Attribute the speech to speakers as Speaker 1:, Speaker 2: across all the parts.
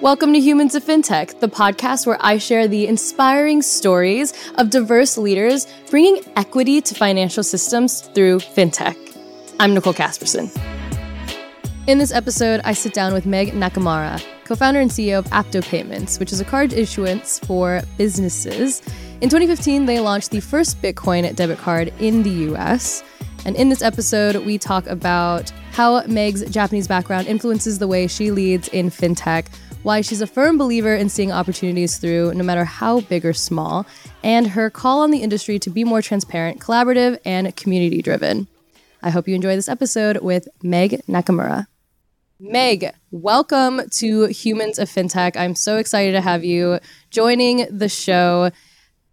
Speaker 1: Welcome to Humans of FinTech, the podcast where I share the inspiring stories of diverse leaders bringing equity to financial systems through FinTech. I'm Nicole Casperson. In this episode, I sit down with Meg Nakamura, co founder and CEO of Apto Payments, which is a card issuance for businesses. In 2015, they launched the first Bitcoin debit card in the US. And in this episode, we talk about how Meg's Japanese background influences the way she leads in fintech, why she's a firm believer in seeing opportunities through no matter how big or small, and her call on the industry to be more transparent, collaborative, and community driven. I hope you enjoy this episode with Meg Nakamura. Meg, welcome to Humans of FinTech. I'm so excited to have you joining the show.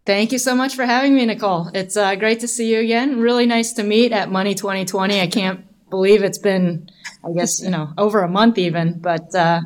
Speaker 2: Thank you so much for having me, Nicole. It's uh, great to see you again. Really nice to meet at Money 2020. I can't believe it's been, I guess, you know, over a month even. But uh,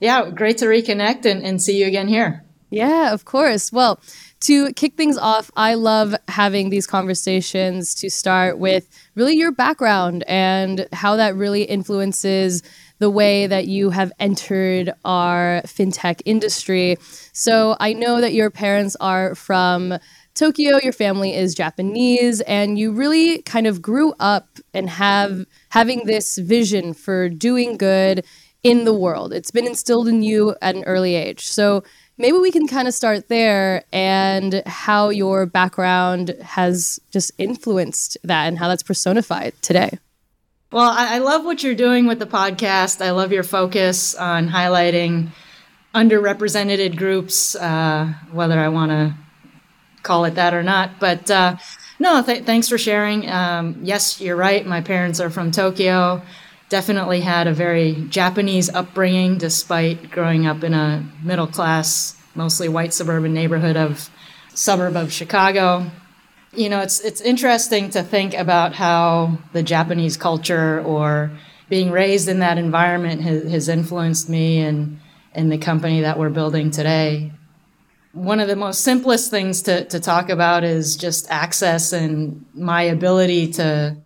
Speaker 2: yeah, great to reconnect and, and see you again here.
Speaker 1: Yeah, of course. Well, to kick things off, I love having these conversations to start with really your background and how that really influences the way that you have entered our fintech industry. So I know that your parents are from Tokyo, your family is Japanese, and you really kind of grew up and have having this vision for doing good in the world. It's been instilled in you at an early age. So maybe we can kind of start there and how your background has just influenced that and how that's personified today.
Speaker 2: Well, I, love what you're doing with the podcast. I love your focus on highlighting underrepresented groups, uh, whether I want to call it that or not. But uh, no, th- thanks for sharing. Um, yes, you're right. My parents are from Tokyo. Definitely had a very Japanese upbringing, despite growing up in a middle class, mostly white suburban neighborhood of suburb of Chicago. You know, it's it's interesting to think about how the Japanese culture or being raised in that environment has, has influenced me and in the company that we're building today one of the most simplest things to, to talk about is just access and my ability to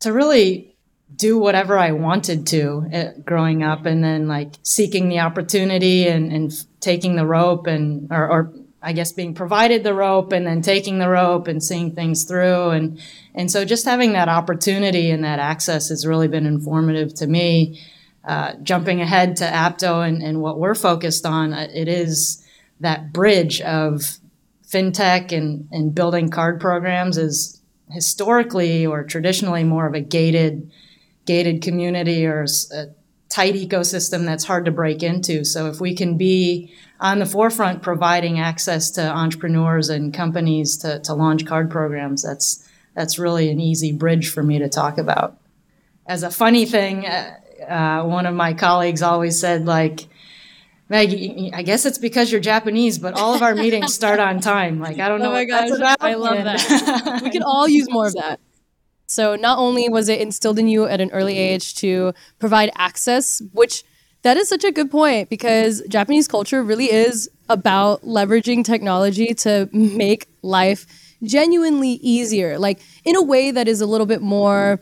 Speaker 2: to really do whatever I wanted to uh, growing up and then like seeking the opportunity and, and taking the rope and or, or I guess being provided the rope and then taking the rope and seeing things through and and so just having that opportunity and that access has really been informative to me. Uh, jumping ahead to Apto and, and what we're focused on, uh, it is that bridge of fintech and, and building card programs is historically or traditionally more of a gated gated community or a tight ecosystem that's hard to break into. So if we can be on the forefront providing access to entrepreneurs and companies to, to launch card programs, that's that's really an easy bridge for me to talk about. As a funny thing, uh, uh one of my colleagues always said like Maggie, I guess it's because you're Japanese, but all of our meetings start on time. Like, I don't oh know.
Speaker 1: Oh my gosh, I love that. we can all use more of that. So, not only was it instilled in you at an early age to provide access, which that is such a good point because Japanese culture really is about leveraging technology to make life genuinely easier, like in a way that is a little bit more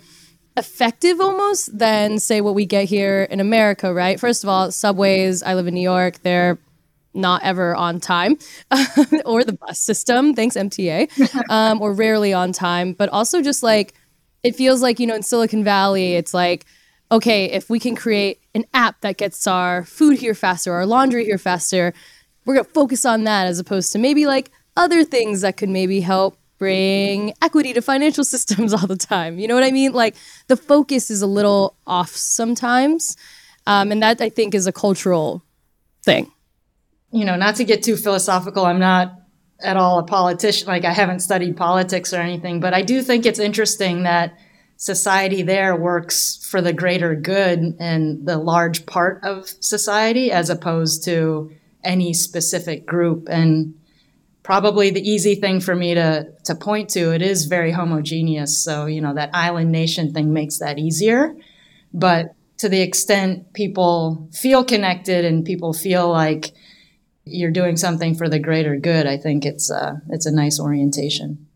Speaker 1: effective almost than say what we get here in America, right? First of all, subways, I live in New York, they're not ever on time or the bus system, thanks MTA, um, or rarely on time, but also just like it feels like, you know, in Silicon Valley, it's like, okay, if we can create an app that gets our food here faster, our laundry here faster, we're going to focus on that as opposed to maybe like other things that could maybe help bring equity to financial systems all the time. You know what I mean? Like the focus is a little off sometimes. Um, and that I think is a cultural thing.
Speaker 2: You know, not to get too philosophical, I'm not at all a politician. Like I haven't studied politics or anything, but I do think it's interesting that society there works for the greater good and the large part of society as opposed to any specific group. And probably the easy thing for me to to point to. It is very homogeneous, so you know that island nation thing makes that easier. But to the extent people feel connected and people feel like you're doing something for the greater good, I think it's uh, it's a nice orientation.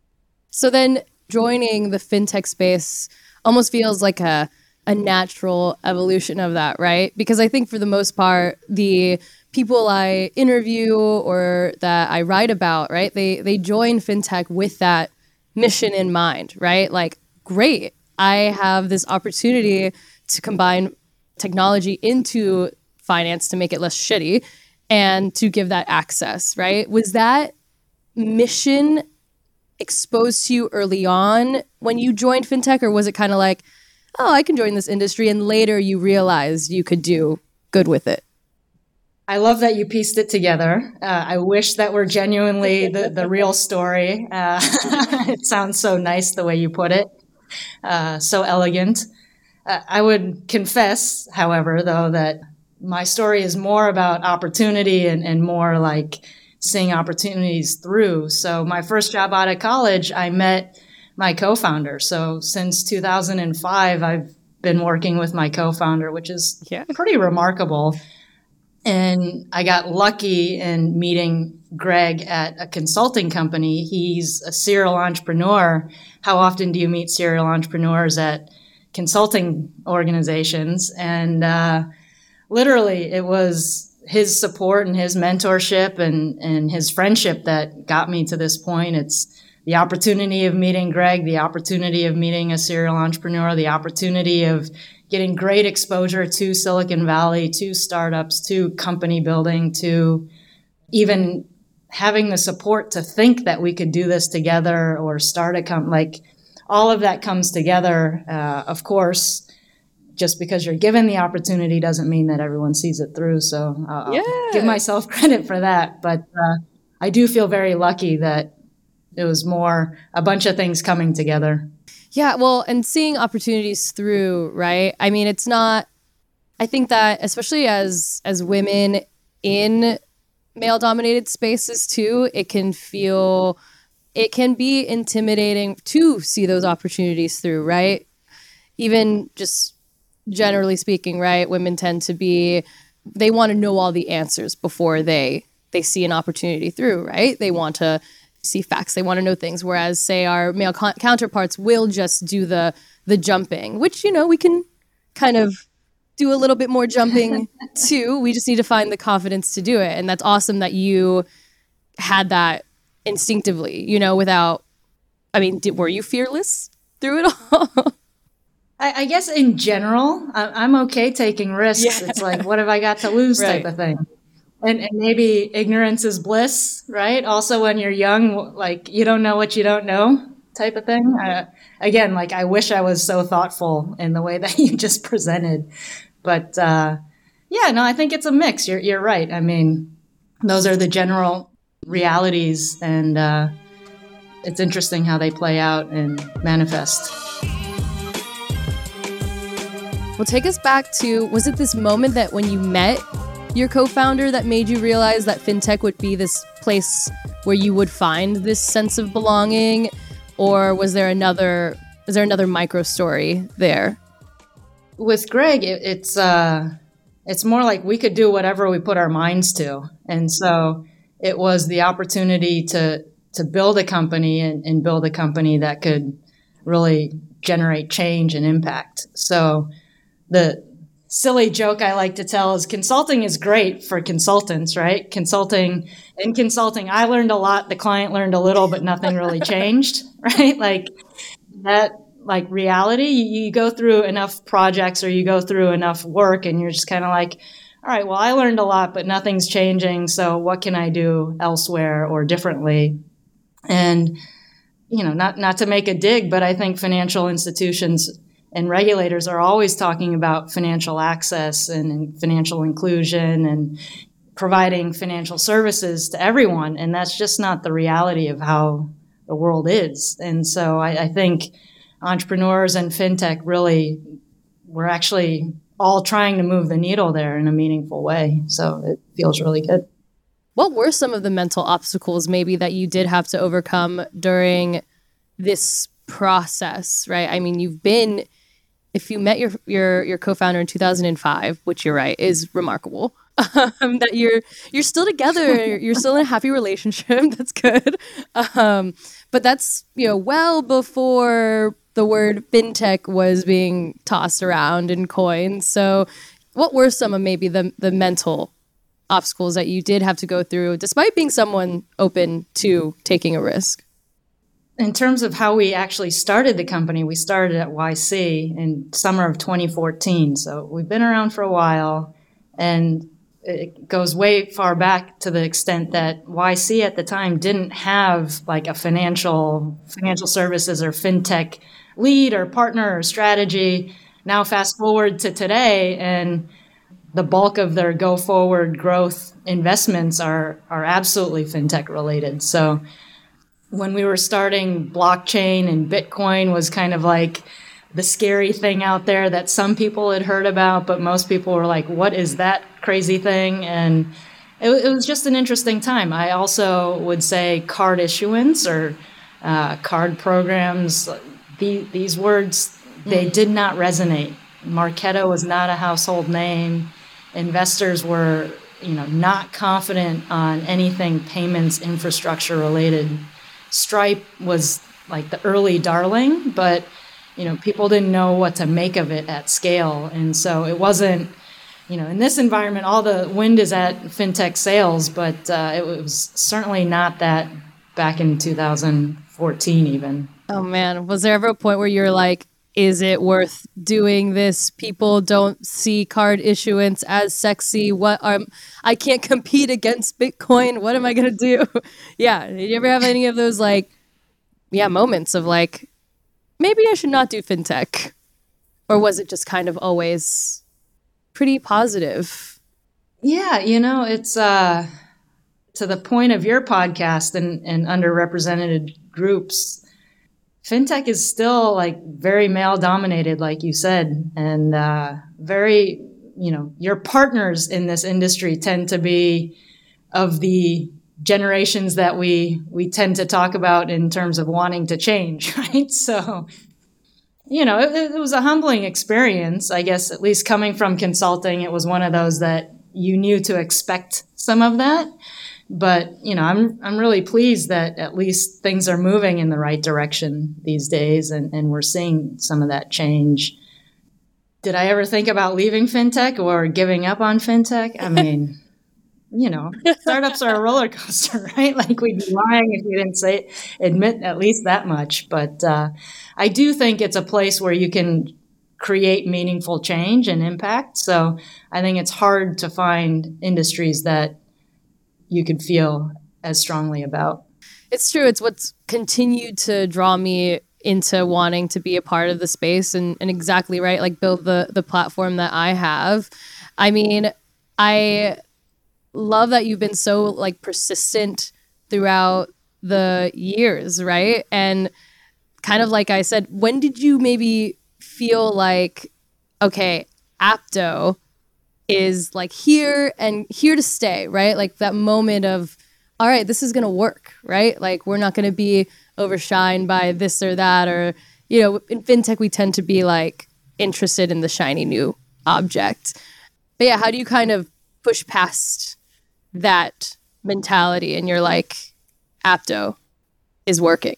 Speaker 1: So then joining the fintech space almost feels like a a natural evolution of that, right? Because I think for the most part, the people I interview or that I write about, right, they they join fintech with that mission in mind, right? Like, great, I have this opportunity to combine technology into finance to make it less shitty and to give that access, right? Was that mission exposed to you early on when you joined fintech, or was it kind of like, oh, I can join this industry, and later you realized you could do good with it?
Speaker 2: I love that you pieced it together. Uh, I wish that were genuinely the, the real story. Uh, it sounds so nice the way you put it, uh, so elegant. Uh, I would confess, however, though, that my story is more about opportunity and, and more like seeing opportunities through. So my first job out of college, I met my co-founder. So since 2005, I've been working with my co-founder, which is yeah. pretty remarkable. And I got lucky in meeting Greg at a consulting company. He's a serial entrepreneur. How often do you meet serial entrepreneurs at consulting organizations? And uh, literally, it was his support and his mentorship and, and his friendship that got me to this point. It's the opportunity of meeting Greg, the opportunity of meeting a serial entrepreneur, the opportunity of getting great exposure to Silicon Valley, to startups, to company building, to even having the support to think that we could do this together or start a company. Like all of that comes together. Uh, of course, just because you're given the opportunity doesn't mean that everyone sees it through. So I'll, yeah. I'll give myself credit for that. But uh, I do feel very lucky that it was more a bunch of things coming together.
Speaker 1: Yeah, well, and seeing opportunities through, right? I mean, it's not. I think that especially as as women in male dominated spaces too, it can feel it can be intimidating to see those opportunities through, right? Even just generally speaking, right? Women tend to be they want to know all the answers before they they see an opportunity through, right? They want to see facts, they want to know things whereas say our male co- counterparts will just do the the jumping, which you know, we can kind of do a little bit more jumping too. We just need to find the confidence to do it. And that's awesome that you had that instinctively, you know, without I mean, did, were you fearless through it all?
Speaker 2: I, I guess in general, I, am okay taking risks. Yeah. It's like, what have I got to lose right. type of thing. And, and maybe ignorance is bliss, right? Also, when you're young, like you don't know what you don't know type of thing. Uh, again, like I wish I was so thoughtful in the way that you just presented. But uh, yeah, no, I think it's a mix. You're, you're right. I mean, those are the general realities, and uh, it's interesting how they play out and manifest.
Speaker 1: Well, take us back to was it this moment that when you met your co founder that made you realize that fintech would be this place where you would find this sense of belonging? Or was there another is there another micro story there?
Speaker 2: With Greg, it, it's uh it's more like we could do whatever we put our minds to. And so it was the opportunity to to build a company and, and build a company that could really generate change and impact. So the silly joke I like to tell is consulting is great for consultants, right? Consulting in consulting, I learned a lot, the client learned a little, but nothing really changed, right? Like that like reality, you, you go through enough projects or you go through enough work and you're just kind of like, all right, well, I learned a lot, but nothing's changing. So what can I do elsewhere or differently? And, you know, not, not to make a dig, but I think financial institutions and regulators are always talking about financial access and, financial inclusion and providing financial services to everyone. And that's just not the reality of how the world is. And so I, I think entrepreneurs and fintech really, we're actually all trying to move the needle there in a meaningful way. So it feels really good.
Speaker 1: What were some of the mental obstacles maybe that you did have to overcome during this process, right? I mean, you've been if you met your your your co-founder in 2005, which you're right is remarkable, um, that you're you're still together, you're still in a happy relationship. That's good, um, but that's you know well before the word fintech was being tossed around in coins. So, what were some of maybe the the mental obstacles that you did have to go through, despite being someone open to taking a risk?
Speaker 2: In terms of how we actually started the company, we started at YC in summer of 2014. So we've been around for a while, and it goes way far back to the extent that YC at the time didn't have like a financial financial services or fintech lead or partner or strategy. Now fast forward to today and the bulk of their go forward growth investments are are absolutely fintech related. So when we were starting blockchain and Bitcoin was kind of like the scary thing out there that some people had heard about, but most people were like, what is that crazy thing? And it, it was just an interesting time. I also would say card issuance or uh, card programs, the, these words, they mm-hmm. did not resonate. Marqeta was not a household name. Investors were, you know, not confident on anything payments infrastructure related. Stripe was like the early darling, but you know, people didn't know what to make of it at scale. And so it wasn't, you know, in this environment, all the wind is at fintech sails, but uh, it was certainly not that back in 2014, even.
Speaker 1: Oh, man. Was there ever a point where you're like, is it worth doing this? People don't see card issuance as sexy. What um I can't compete against Bitcoin. What am I gonna do? yeah. Did you ever have any of those like yeah, moments of like, maybe I should not do fintech? Or was it just kind of always pretty positive?
Speaker 2: Yeah, you know, it's uh, to the point of your podcast and, and underrepresented groups. Fintech is still like very male dominated, like you said, and uh, very, you know, your partners in this industry tend to be of the generations that we we tend to talk about in terms of wanting to change, right? So, you know, it, it, was a humbling experience, I guess. At least coming from consulting, it was one of those that you knew to expect some of that. But you know, I'm I'm really pleased that at least things are moving in the right direction these days, and, and we're seeing some of that change. Did I ever think about leaving fintech or giving up on fintech? I mean you know, startups are a roller coaster, right? Like we'd be lying if we didn't say admit at least that much. But uh, I do think it's a place where you can create meaningful change and impact. So I think it's hard to find industries that you could feel as strongly about.
Speaker 1: It's true. It's what's continued to draw me into wanting to be a part of the space and, and exactly right, like build the the platform that I have. I mean, I love that you've been so like persistent throughout the years, right? And kind of like I said, when did you maybe feel like, okay, Apto is like here and here to stay, right? Like that moment of, all right, this is going to work, right? Like we're not going to be overshined by this or that. Or, you know, in fintech, we tend to be like interested in the shiny new object. But yeah, how do you kind of push past that mentality and you're like, Apto is working?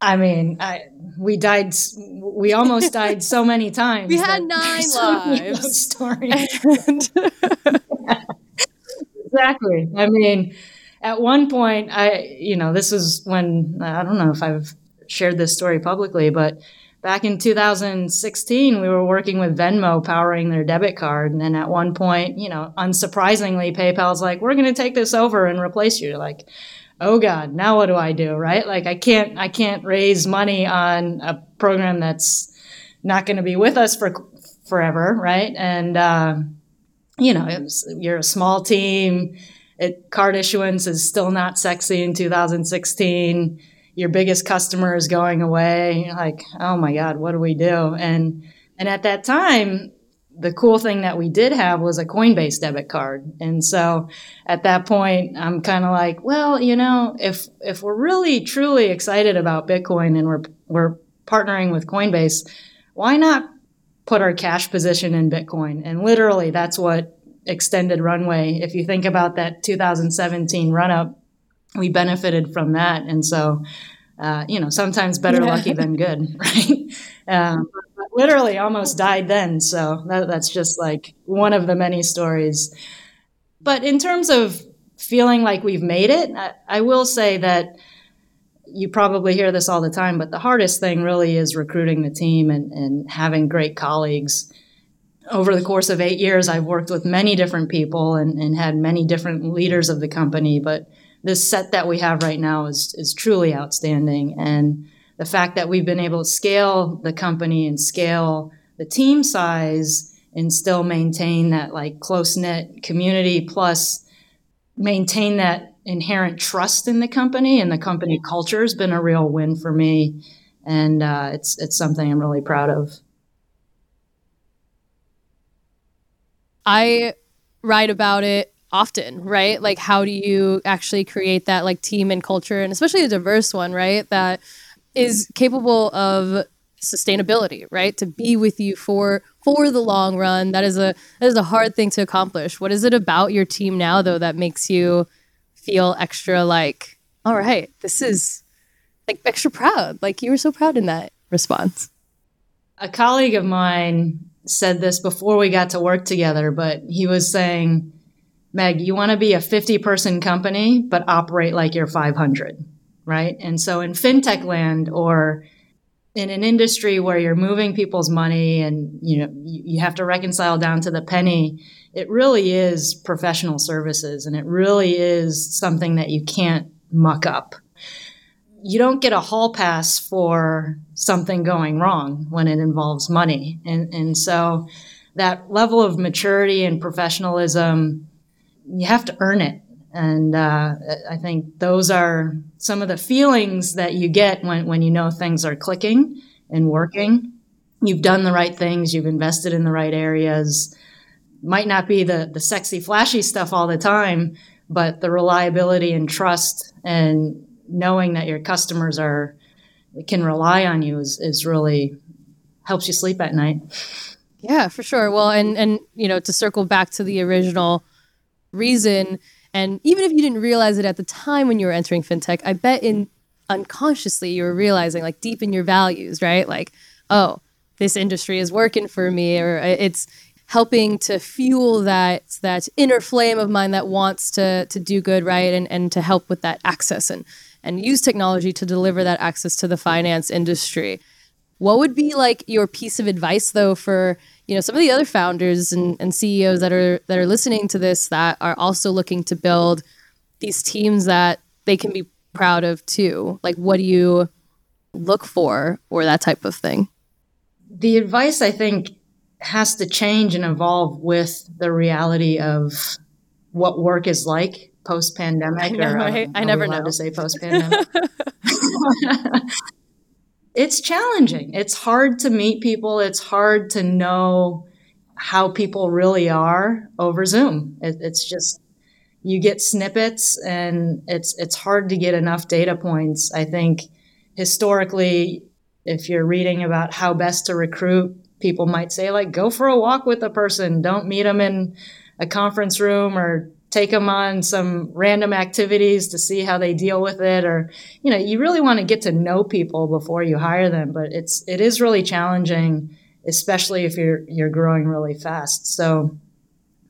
Speaker 2: I mean, I, we died. We almost died so many times.
Speaker 1: we had nine lives.
Speaker 2: Stories. exactly. I mean, at one point, I, you know, this was when I don't know if I've shared this story publicly, but back in 2016, we were working with Venmo powering their debit card. And then at one point, you know, unsurprisingly, PayPal's like, we're going to take this over and replace you. Like, oh God, now what do I do? Right? Like I can't, I can't raise money on a program that's not going to be with us for forever. Right. And, uh, you know, was, you're a small team. It, card issuance is still not sexy in 2016 your biggest customer is going away. Like, oh my God, what do we do? And and at that time, the cool thing that we did have was a Coinbase debit card. And so at that point, I'm kind of like, well, you know, if if we're really truly excited about Bitcoin and we're we're partnering with Coinbase, why not put our cash position in Bitcoin? And literally that's what extended runway. If you think about that 2017 run up, we benefited from that. And so uh, you know, sometimes better yeah. lucky than good, right? Um, literally almost died then. So that, that's just like one of the many stories. But in terms of feeling like we've made it, I, I will say that you probably hear this all the time, but the hardest thing really is recruiting the team and, and having great colleagues. Over the course of eight years, I've worked with many different people and, and had many different leaders of the company, but this set that we have right now is, is truly outstanding. And the fact that we've been able to scale the company and scale the team size and still maintain that like close knit community plus maintain that inherent trust in the company and the company culture has been a real win for me and uh, it's it's something I'm really proud of.
Speaker 1: I write about it often, right? Like how do you actually create that like team and culture and especially a diverse one, right? That is capable of sustainability, right? To be with you for for the long run. That is a that is a hard thing to accomplish. What is it about your team now though that makes you feel extra like, all right, this is like extra proud. Like you were so proud in that response.
Speaker 2: A colleague of mine said this before we got to work together, but he was saying, Meg, you want to be a 50 person company, but operate like you're 500 right? And so in fintech land or in an industry where you're moving people's money and you know you have to reconcile down to the penny it really is professional services and it really is something that you can't muck up. You don't get a hall pass for something going wrong when it involves money. And and so that level of maturity and professionalism you have to earn it and uh, I think those are some of the feelings that you get when, when you know things are clicking and working. You've done the right things, you've invested in the right areas. Might not be the, the sexy, flashy stuff all the time, but the reliability and trust and knowing that your customers are can rely on you is, is really helps you sleep at night.
Speaker 1: Yeah, for sure. Well, and and you know, to circle back to the original reason and even if you didn't realize it at the time when you were entering fintech, I bet in unconsciously you were realizing like deep in your values, right? Like, oh, this industry is working for me or it's helping to fuel that that inner flame of mine that wants to to do good, right? And and to help with that access and and use technology to deliver that access to the finance industry. What would be like your piece of advice though for you know some of the other founders and, and CEOs that are that are listening to this that are also looking to build these teams that they can be proud of too? Like what do you look for or that type of thing?
Speaker 2: The advice I think has to change and evolve with the reality of what work is like post pandemic. I,
Speaker 1: know, um, I, I never know
Speaker 2: to say post pandemic. it's challenging. It's hard to meet people. It's hard to know how people really are over Zoom. It, it's just you get snippets, and it's it's hard to get enough data points. I think historically, if you're reading about how best to recruit, people might say like, go for a walk with a person. Don't meet them in a conference room or take them on some random activities to see how they deal with it or you know you really want to get to know people before you hire them but it's it is really challenging especially if you're you're growing really fast. So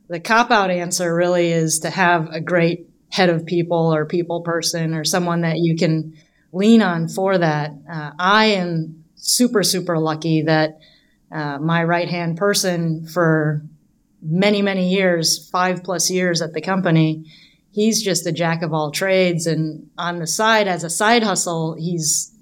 Speaker 2: the cop out answer really is to have a great head of people or people person or someone that you can lean on for that. Uh, i am super super lucky that uh, my right hand person for many, many years, five plus years at the company. He's just a jack of all trades. And on the side, as a side hustle, he's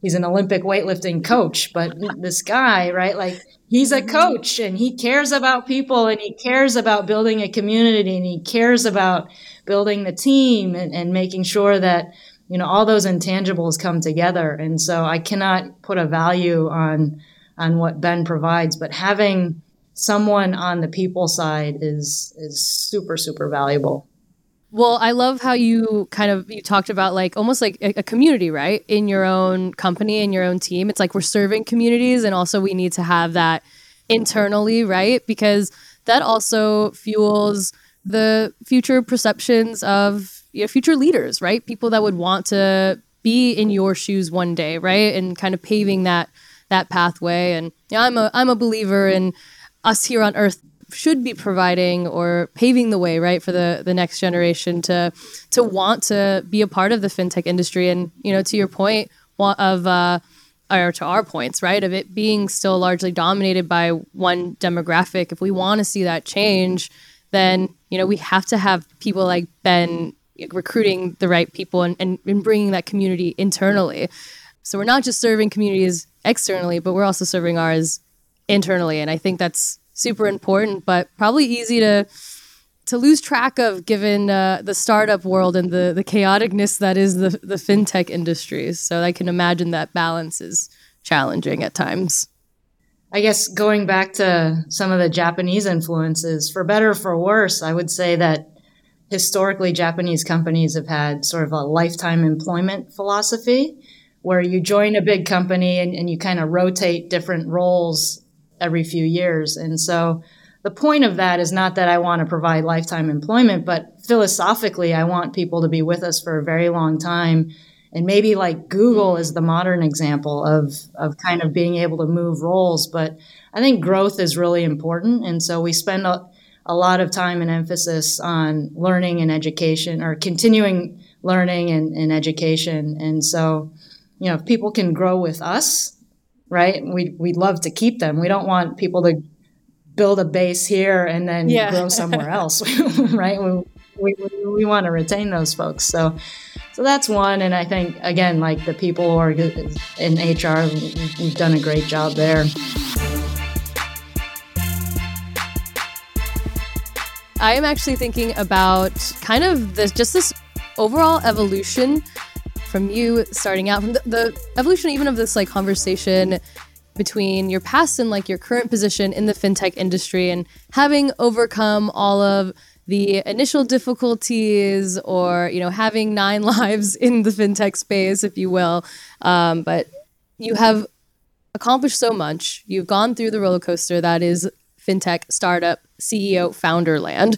Speaker 2: he's an Olympic weightlifting coach. But this guy, right, like he's a coach and he cares about people and he cares about building a community and he cares about building the team and, and making sure that you know all those intangibles come together and so i cannot put a value on on what ben provides but having someone on the people side is is super super valuable.
Speaker 1: Well i love how you kind of you talked about like almost like a, community right? In your own company in your own team. It's like we're serving communities and also we need to have that internally right? Because that also fuels the future perceptions of you know, future leaders right? People that would want to be in your shoes one day right? And kind of paving that that pathway. And you know, I'm a I'm a believer in us here on Earth should be providing or paving the way, right, for the the next generation to to want to be a part of the fintech industry. And you know, to your point of uh, or to our points, right, of it being still largely dominated by one demographic. If we want to see that change, then you know we have to have people like Ben recruiting the right people and, and, and bringing that community internally. So we're not just serving communities externally, but we're also serving ours internally. And I think that's super important, but probably easy to to lose track of given uh, the startup world and the the chaoticness that is the the fintech industry. So I can imagine that balance is challenging at times.
Speaker 2: I guess going back to some of the Japanese influences, for better or for worse, I would say that historically Japanese companies have had sort of a lifetime employment philosophy where you join a big company and, and you kind of rotate different roles every few years. And so the point of that is not that I want to provide lifetime employment, but philosophically, I want people to be with us for a very long time. And maybe like Google is the modern example of, of kind of being able to move roles. But I think growth is really important. And so we spend a, a lot of time and emphasis on learning and education or continuing learning and, and education. And so, you know, if people can grow with us, right, we, we'd love to keep them. We don't want people to build a base here and then yeah. grow somewhere else, right? We, we, we want to retain those folks. So, so that's one. And I think, again, like the people who are in HR, we've done a great job there.
Speaker 1: I am actually thinking about kind of this, just this overall evolution from you starting out from the, the evolution even of this like conversation between your past and like your current position in the fintech industry and having overcome all of the initial difficulties or you know having nine lives in the fintech space if you will um, but you have accomplished so much you've gone through the roller coaster that is fintech startup CEO founder land.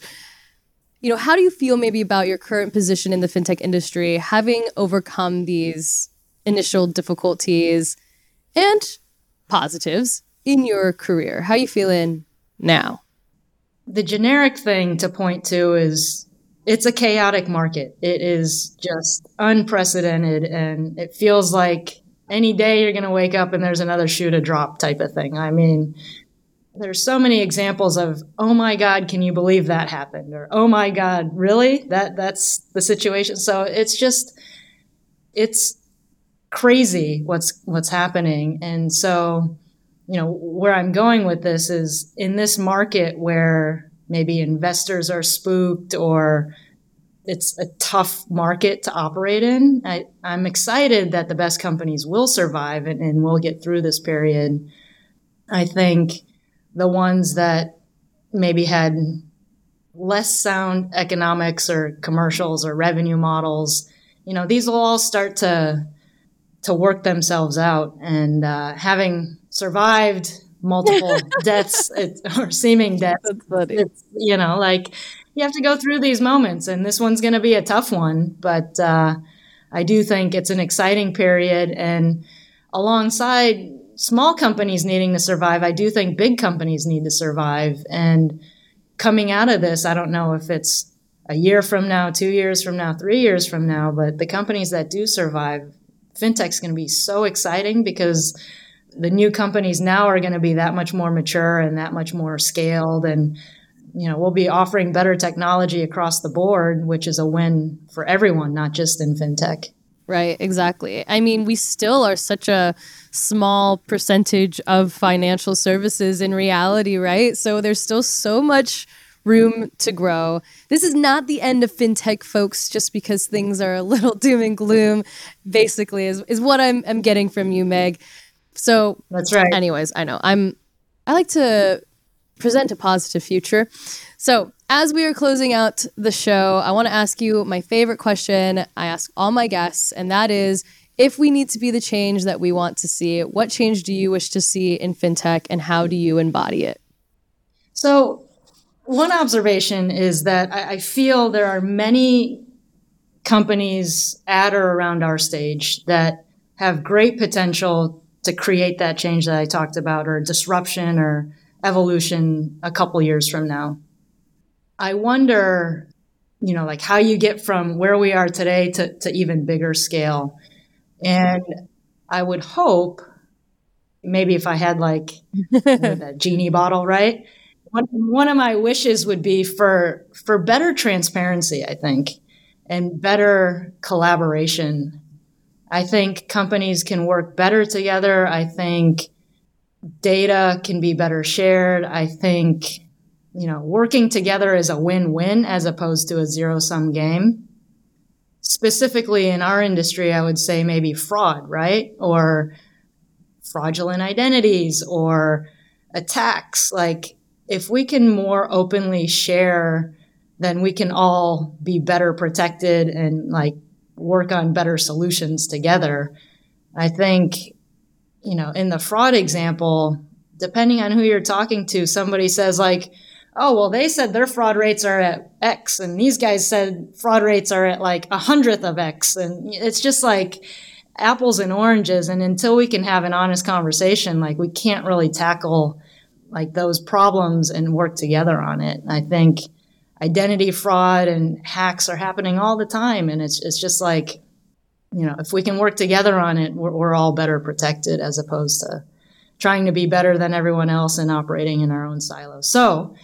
Speaker 1: You know, how do you feel maybe about your current position in the fintech industry, having overcome these initial difficulties and positives in your career? How are you feeling now?
Speaker 2: The generic thing to point to is it's a chaotic market. It is just unprecedented and it feels like any day you're going to wake up and there's another shoe to drop type of thing. I mean, there's so many examples of oh my god can you believe that happened? or oh my god really? That that's the situation. So it's just it's crazy what's what's happening. And so you know where i'm going with this is in this market where maybe investors are spooked or it's a tough market to operate in I, am excited that the best companies will survive and, and will get through this period. I think the ones that maybe had less sound economics or commercials or revenue models, you know, these will all start to to work themselves out. And uh, having survived multiple deaths or seeming deaths, it's, you know, like you have to go through these moments, and this one's going to be a tough one. But uh, I do think it's an exciting period, and alongside small companies needing to survive, I do think big companies need to survive. And coming out of this, I don't know if it's a year from now, two years from now, three years from now, but the companies that do survive, fintech's going to be so exciting because the new companies now are going to be that much more mature and that much more scaled and you know we'll be offering better technology across the board which is a win for everyone not just in fintech
Speaker 1: Right, exactly. I mean, we still are such a small percentage of financial services in reality, right? So there's still so much room to grow. This is not the end of fintech, folks, just because things are a little doom and gloom, basically, is, is what I'm, I'm getting from you, Meg. So
Speaker 2: that's right.
Speaker 1: Anyways, I know. I'm I like to present a positive future. So as we are closing out the show, I want to ask you my favorite question I ask all my guests, and that is if we need to be the change that we want to see, what change do you wish to see in fintech and how do you embody it?
Speaker 2: So, one observation is that I, I feel there are many companies at or around our stage that have great potential to create that change that I talked about or disruption or evolution a couple years from now. I wonder, you know, like how you get from where we are today to, to even bigger scale. And I would hope maybe if I had like a genie bottle, right? One, one of my wishes would be for for better transparency, I think, and better collaboration. I think companies can work better together. I think data can be better shared. I think you know, working together is a win-win as opposed to a zero-sum game. Specifically in our industry, I would say maybe fraud, right? Or fraudulent identities or attacks. Like, if we can more openly share, then we can all be better protected and like work on better solutions together. I think, you know, in the fraud example, depending on who you're talking to, somebody says, like, oh, well, they said their fraud rates are at X, and these guys said fraud rates are at like a hundredth of X. And it's just like, apples and oranges. And until we can have an honest conversation like we can't really tackle like those problems and work together on it. I think identity fraud and hacks are happening all the time. And it's, it's just like you know if we can work together on it we're, we're all better protected as opposed to trying to be better than everyone else and operating in our own silos. So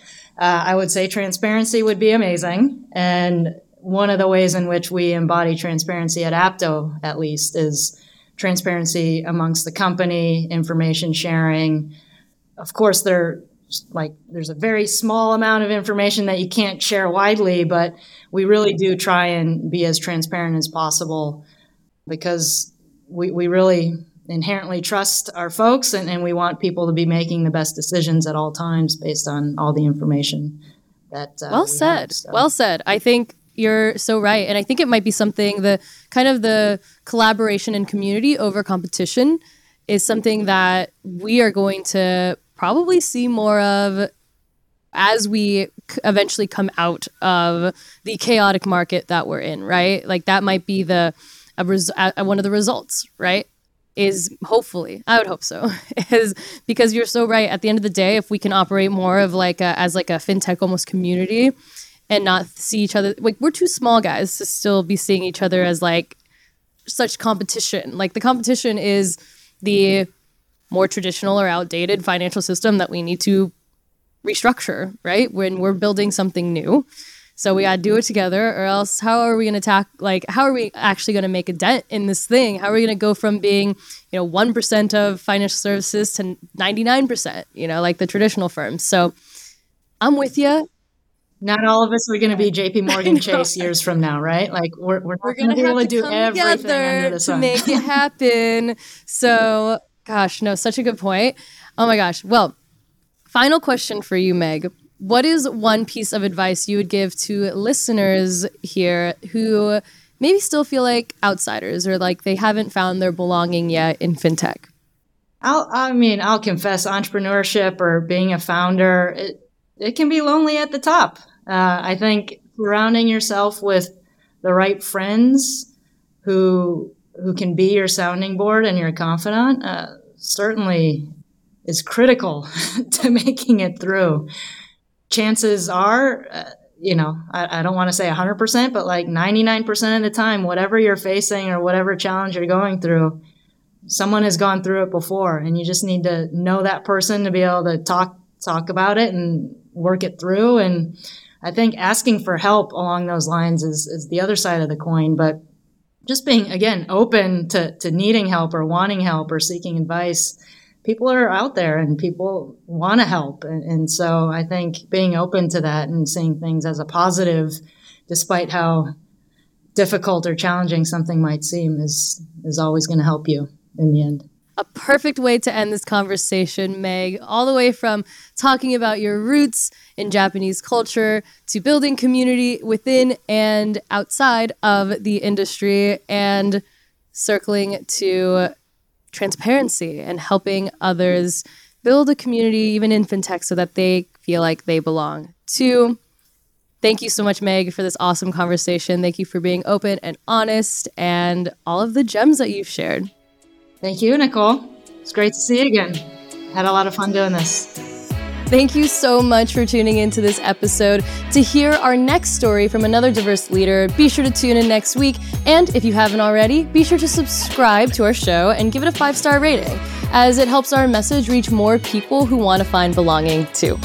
Speaker 2: uh, i would say transparency would be amazing and one of the ways in which we embody transparency at Apto, at least, is transparency amongst the company, information sharing. Of course, there like there's a very small amount of information that you can't share widely, but we really do try and be as transparent as possible because we, we really inherently trust our folks and, and we want people to be making the best decisions at all times based on all the information that
Speaker 1: uh, well we said. have, so. well said. I think you're so right and i think it might be something the kind of the collaboration and community over competition is something that we are going to probably see more of as we eventually come out of the chaotic market that we're in right? Like that might be the a res- a, one of the results right is hopefully i would hope so is because you're so right. At the end of the day if we can operate more of like a, as like a fintech almost community and not see each other like we're too small guys to still be seeing each other as like such competition. Like the competition is the more traditional or outdated financial system that we need to restructure right? When we're building something new so we gotta do it mm-hmm. together or else how are we gonna attack like how are we actually gonna make a dent in this thing how are we gonna go from being you know 1% of financial services to 99% you know like the traditional firms so i'm with you
Speaker 2: not all of us are going to be JP Morgan Chase years from now, right? Like we're, we're, we're going to be able to do everything under the sun.
Speaker 1: to make it happen. so, gosh, no, such a good point. Oh my gosh. Well, final question for you, Meg. What is one piece of advice you would give to listeners here who maybe still feel like outsiders or like they haven't found their belonging yet in fintech?
Speaker 2: I'll, I mean, I'll confess entrepreneurship or being a founder, it, it can be lonely at the top. Uh, I think surrounding yourself with the right friends who who can be your sounding board and your confidant uh, certainly is critical to making it through. Chances are, uh, you know, I, I don't want to say 100%, but like 99% of the time, whatever you're facing or whatever challenge you're going through, someone has gone through it before, and you just need to know that person to be able to talk talk about it and work it through. And I think asking for help along those lines is, is the other side of the coin. But just being, again, open to, to needing help or wanting help or seeking advice, people are out there and people want to help. And, and so I think being open to that and seeing things as a positive, despite how difficult or challenging something might seem, is, is always going to help you in the end
Speaker 1: a perfect way to end this conversation, Meg, all the way from talking about your roots in Japanese culture to building community within and outside of the industry and circling to transparency and helping others build a community, even in fintech, so that they feel like they belong. To thank you so much, Meg, for this awesome conversation. Thank you for being open and honest and all of the gems that you've shared.
Speaker 2: Thank you, Nicole. It's great to see you again. Had a lot of fun doing this.
Speaker 1: Thank you so much for tuning into this episode. To hear our next story from another diverse leader, be sure to tune in next week. And if you haven't already, be sure to subscribe to our show and give it a five star rating, as it helps our message reach more people who want to find belonging too.